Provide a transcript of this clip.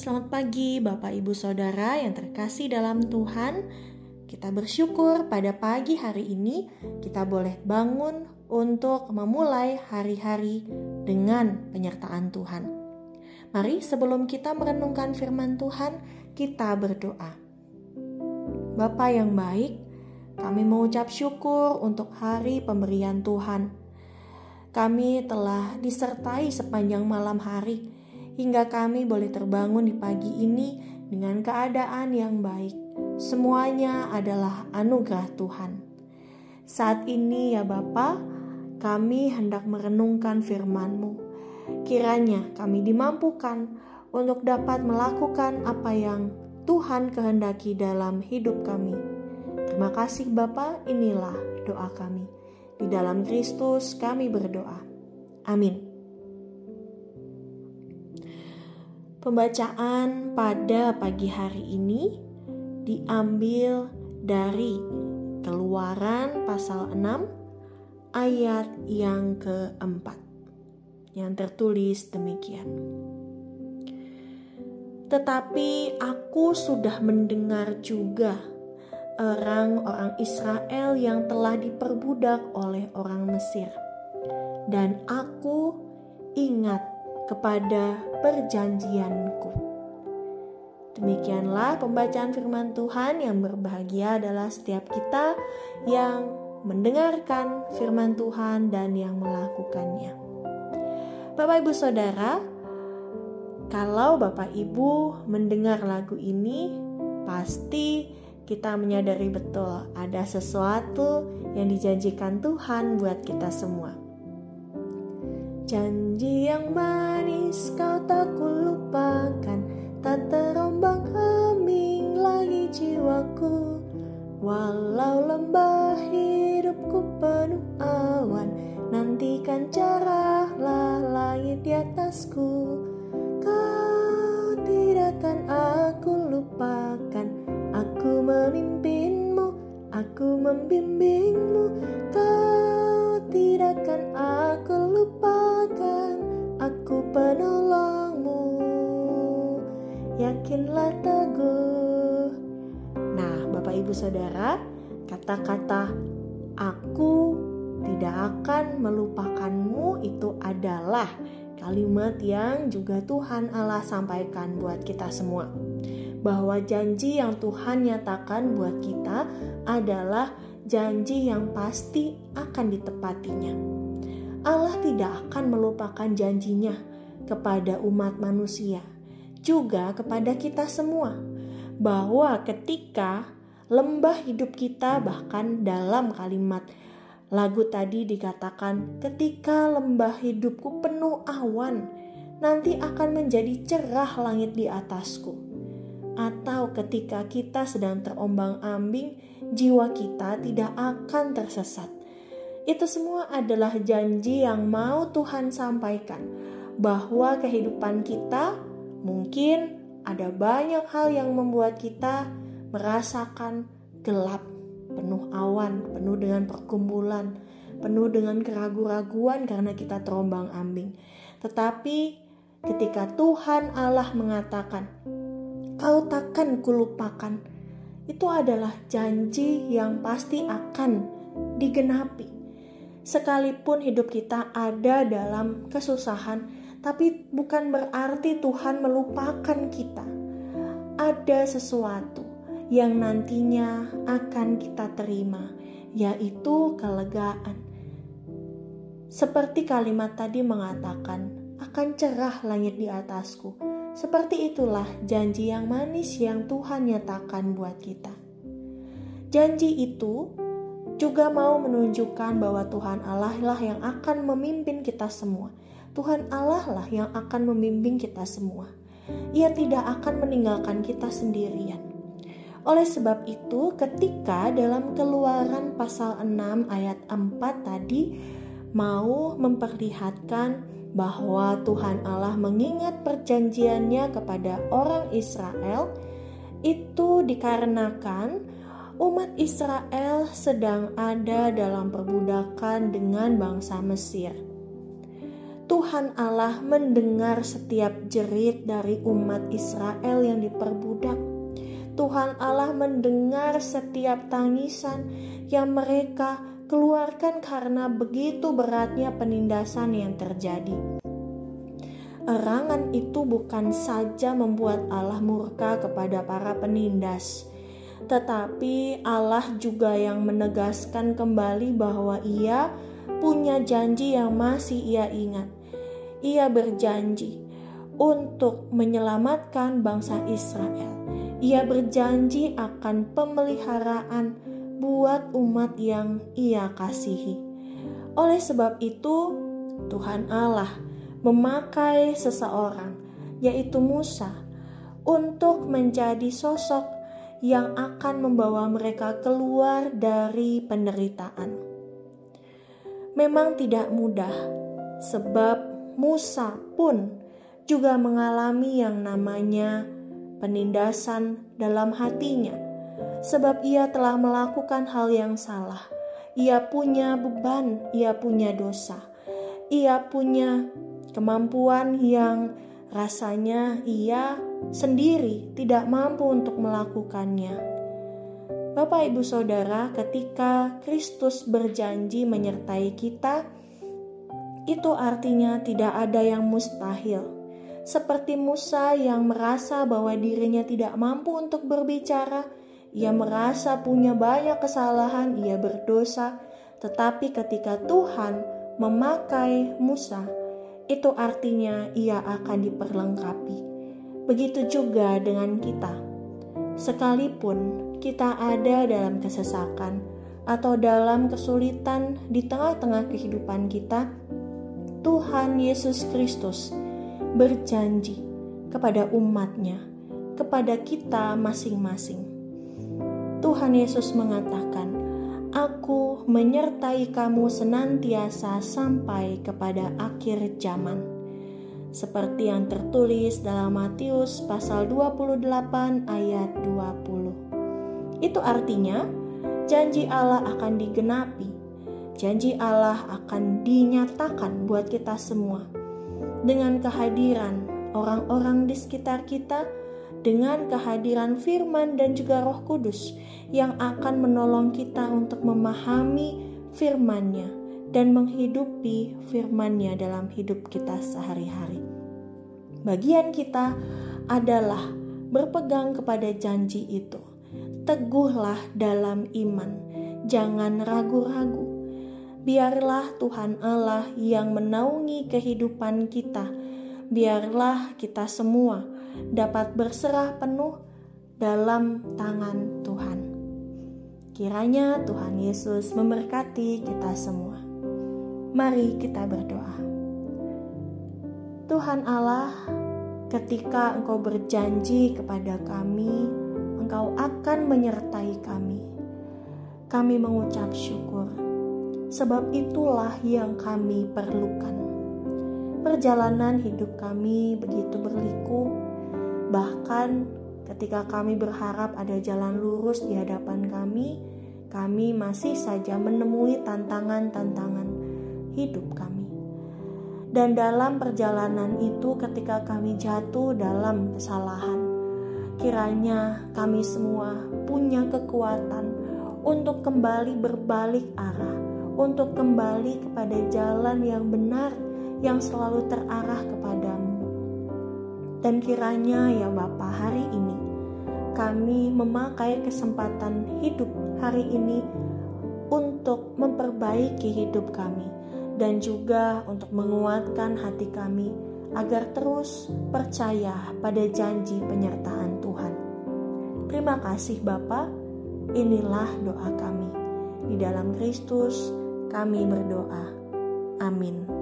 Selamat pagi, Bapak, Ibu, Saudara yang terkasih dalam Tuhan. Kita bersyukur pada pagi hari ini kita boleh bangun untuk memulai hari-hari dengan penyertaan Tuhan. Mari, sebelum kita merenungkan firman Tuhan, kita berdoa. Bapa yang baik, kami mengucap syukur untuk hari pemberian Tuhan. Kami telah disertai sepanjang malam hari hingga kami boleh terbangun di pagi ini dengan keadaan yang baik. Semuanya adalah anugerah Tuhan. Saat ini ya Bapa, kami hendak merenungkan firman-Mu. Kiranya kami dimampukan untuk dapat melakukan apa yang Tuhan kehendaki dalam hidup kami. Terima kasih Bapa, inilah doa kami. Di dalam Kristus kami berdoa. Amin. Pembacaan pada pagi hari ini diambil dari Keluaran pasal 6 ayat yang keempat yang tertulis demikian. Tetapi aku sudah mendengar juga orang-orang Israel yang telah diperbudak oleh orang Mesir. Dan aku ingat kepada perjanjianku. Demikianlah pembacaan firman Tuhan yang berbahagia adalah setiap kita yang mendengarkan firman Tuhan dan yang melakukannya. Bapak Ibu Saudara, kalau Bapak Ibu mendengar lagu ini, pasti kita menyadari betul ada sesuatu yang dijanjikan Tuhan buat kita semua. Janji yang manis kau tak kulupakan. Tak terombang ambing lagi jiwaku. Walau lembah hidupku penuh awan Nantikan cerahlah langit di atasku. Kau tidak akan aku lupakan. Aku memimpinmu, aku membimbingmu. Kau tidak akan aku lupakan Aku penolongmu Yakinlah teguh Nah Bapak Ibu Saudara Kata-kata aku tidak akan melupakanmu itu adalah kalimat yang juga Tuhan Allah sampaikan buat kita semua. Bahwa janji yang Tuhan nyatakan buat kita adalah janji yang pasti akan ditepatinya. Allah tidak akan melupakan janjinya kepada umat manusia, juga kepada kita semua, bahwa ketika lembah hidup kita, bahkan dalam kalimat lagu tadi dikatakan, "Ketika lembah hidupku penuh awan, nanti akan menjadi cerah langit di atasku." Atau ketika kita sedang terombang-ambing, jiwa kita tidak akan tersesat. Itu semua adalah janji yang mau Tuhan sampaikan bahwa kehidupan kita mungkin ada banyak hal yang membuat kita merasakan gelap, penuh awan, penuh dengan perkumpulan, penuh dengan keraguan-raguan karena kita terombang-ambing. Tetapi ketika Tuhan Allah mengatakan, "Kau takkan kulupakan," itu adalah janji yang pasti akan digenapi. Sekalipun hidup kita ada dalam kesusahan, tapi bukan berarti Tuhan melupakan kita. Ada sesuatu yang nantinya akan kita terima, yaitu kelegaan. Seperti kalimat tadi mengatakan, akan cerah langit di atasku seperti itulah janji yang manis yang Tuhan nyatakan buat kita. Janji itu juga mau menunjukkan bahwa Tuhan Allah lah yang akan memimpin kita semua. Tuhan Allah lah yang akan membimbing kita semua. Ia tidak akan meninggalkan kita sendirian. Oleh sebab itu, ketika dalam Keluaran pasal 6 ayat 4 tadi mau memperlihatkan bahwa Tuhan Allah mengingat perjanjiannya kepada orang Israel itu dikarenakan umat Israel sedang ada dalam perbudakan dengan bangsa Mesir. Tuhan Allah mendengar setiap jerit dari umat Israel yang diperbudak. Tuhan Allah mendengar setiap tangisan yang mereka keluarkan karena begitu beratnya penindasan yang terjadi. Erangan itu bukan saja membuat Allah murka kepada para penindas, tetapi Allah juga yang menegaskan kembali bahwa Ia punya janji yang masih Ia ingat ia berjanji untuk menyelamatkan bangsa Israel. Ia berjanji akan pemeliharaan buat umat yang ia kasihi. Oleh sebab itu, Tuhan Allah memakai seseorang, yaitu Musa, untuk menjadi sosok yang akan membawa mereka keluar dari penderitaan. Memang tidak mudah, sebab Musa pun juga mengalami yang namanya penindasan dalam hatinya, sebab ia telah melakukan hal yang salah. Ia punya beban, ia punya dosa, ia punya kemampuan yang rasanya ia sendiri tidak mampu untuk melakukannya. Bapak, ibu, saudara, ketika Kristus berjanji menyertai kita, itu artinya tidak ada yang mustahil. Seperti Musa yang merasa bahwa dirinya tidak mampu untuk berbicara, ia merasa punya banyak kesalahan, ia berdosa, tetapi ketika Tuhan memakai Musa, itu artinya ia akan diperlengkapi. Begitu juga dengan kita. Sekalipun kita ada dalam kesesakan atau dalam kesulitan di tengah-tengah kehidupan kita, Tuhan Yesus Kristus berjanji kepada umatnya, kepada kita masing-masing. Tuhan Yesus mengatakan, Aku menyertai kamu senantiasa sampai kepada akhir zaman. Seperti yang tertulis dalam Matius pasal 28 ayat 20. Itu artinya janji Allah akan digenapi janji Allah akan dinyatakan buat kita semua dengan kehadiran orang-orang di sekitar kita, dengan kehadiran firman dan juga roh kudus yang akan menolong kita untuk memahami firman-Nya dan menghidupi firman-Nya dalam hidup kita sehari-hari. Bagian kita adalah berpegang kepada janji itu. Teguhlah dalam iman, jangan ragu-ragu biarlah Tuhan Allah yang menaungi kehidupan kita. Biarlah kita semua dapat berserah penuh dalam tangan Tuhan. Kiranya Tuhan Yesus memberkati kita semua. Mari kita berdoa. Tuhan Allah, ketika Engkau berjanji kepada kami, Engkau akan menyertai kami. Kami mengucap syukur sebab itulah yang kami perlukan. Perjalanan hidup kami begitu berliku, bahkan ketika kami berharap ada jalan lurus di hadapan kami, kami masih saja menemui tantangan-tantangan hidup kami. Dan dalam perjalanan itu, ketika kami jatuh dalam kesalahan, kiranya kami semua punya kekuatan untuk kembali berbalik arah untuk kembali kepada jalan yang benar yang selalu terarah kepadamu. Dan kiranya ya Bapa hari ini kami memakai kesempatan hidup hari ini untuk memperbaiki hidup kami dan juga untuk menguatkan hati kami agar terus percaya pada janji penyertaan Tuhan. Terima kasih Bapa, inilah doa kami. Di dalam Kristus kami berdoa. Amin.